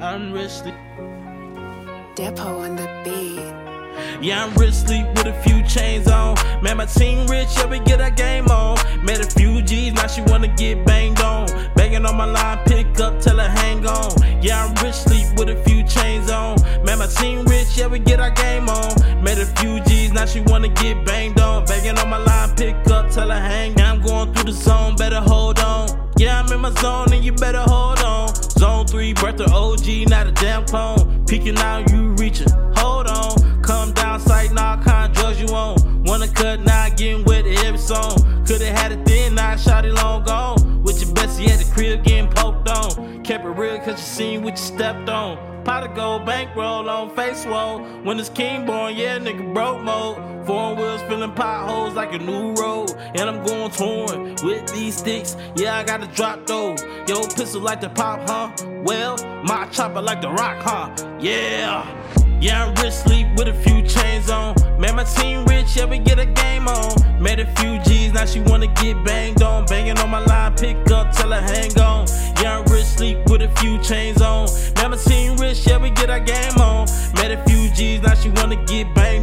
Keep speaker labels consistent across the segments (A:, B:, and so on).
A: I'm richly.
B: Depot on the beat.
A: Yeah, I'm rich sleep with a few chains on. Man, my team rich, yeah, we get our game on. Met a few G's, now she wanna get banged on. Banging on my line, pick up, tell her hang on. Yeah, I'm rich sleep with a few chains on. Man, my team rich, yeah, we get our game on. Met a few G's, now she wanna get banged on. Banging on my line, pick up, tell her hang. Now I'm going through the zone, better hold on. Yeah, I'm in my zone, and you better hold on. Zone 3, birth of OG, not a damn clone. Peeking out, you reaching. Hold on, come down, sight, nah, kind of drugs you on. Wanna cut, now getting wet every song. Could've had it then, now shot it long gone. With your bestie at the crib, getting poked on. Kept it real, cause you seen what you stepped on. Pot of gold bankroll on face wall. When it's king born, yeah, nigga broke mode. Wheels potholes like a new road. And I'm going torn with these sticks. Yeah, I gotta drop those. Yo, pistol like the pop, huh? Well, my chopper like the rock, huh? Yeah. Yeah, I'm rich sleep with a few chains on. Man, my team rich, yeah, we get a game on. Met a few G's, now she wanna get banged on. Banging on my line, pick up, tell her hang on. Yeah, I'm rich sleep with a few chains on. Man, my team rich, yeah, we get our game on. Met a few G's, now she wanna get banged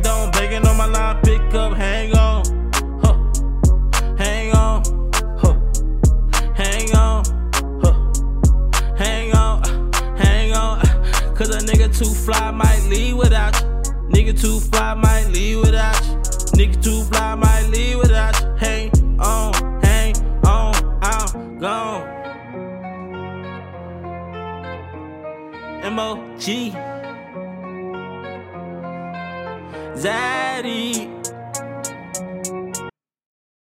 A: too fly might leave without you. Nigga too fly might leave without you. Nigga too fly might leave without you. Hang on, hang on, I'm gone. M.O.G. Zaddy.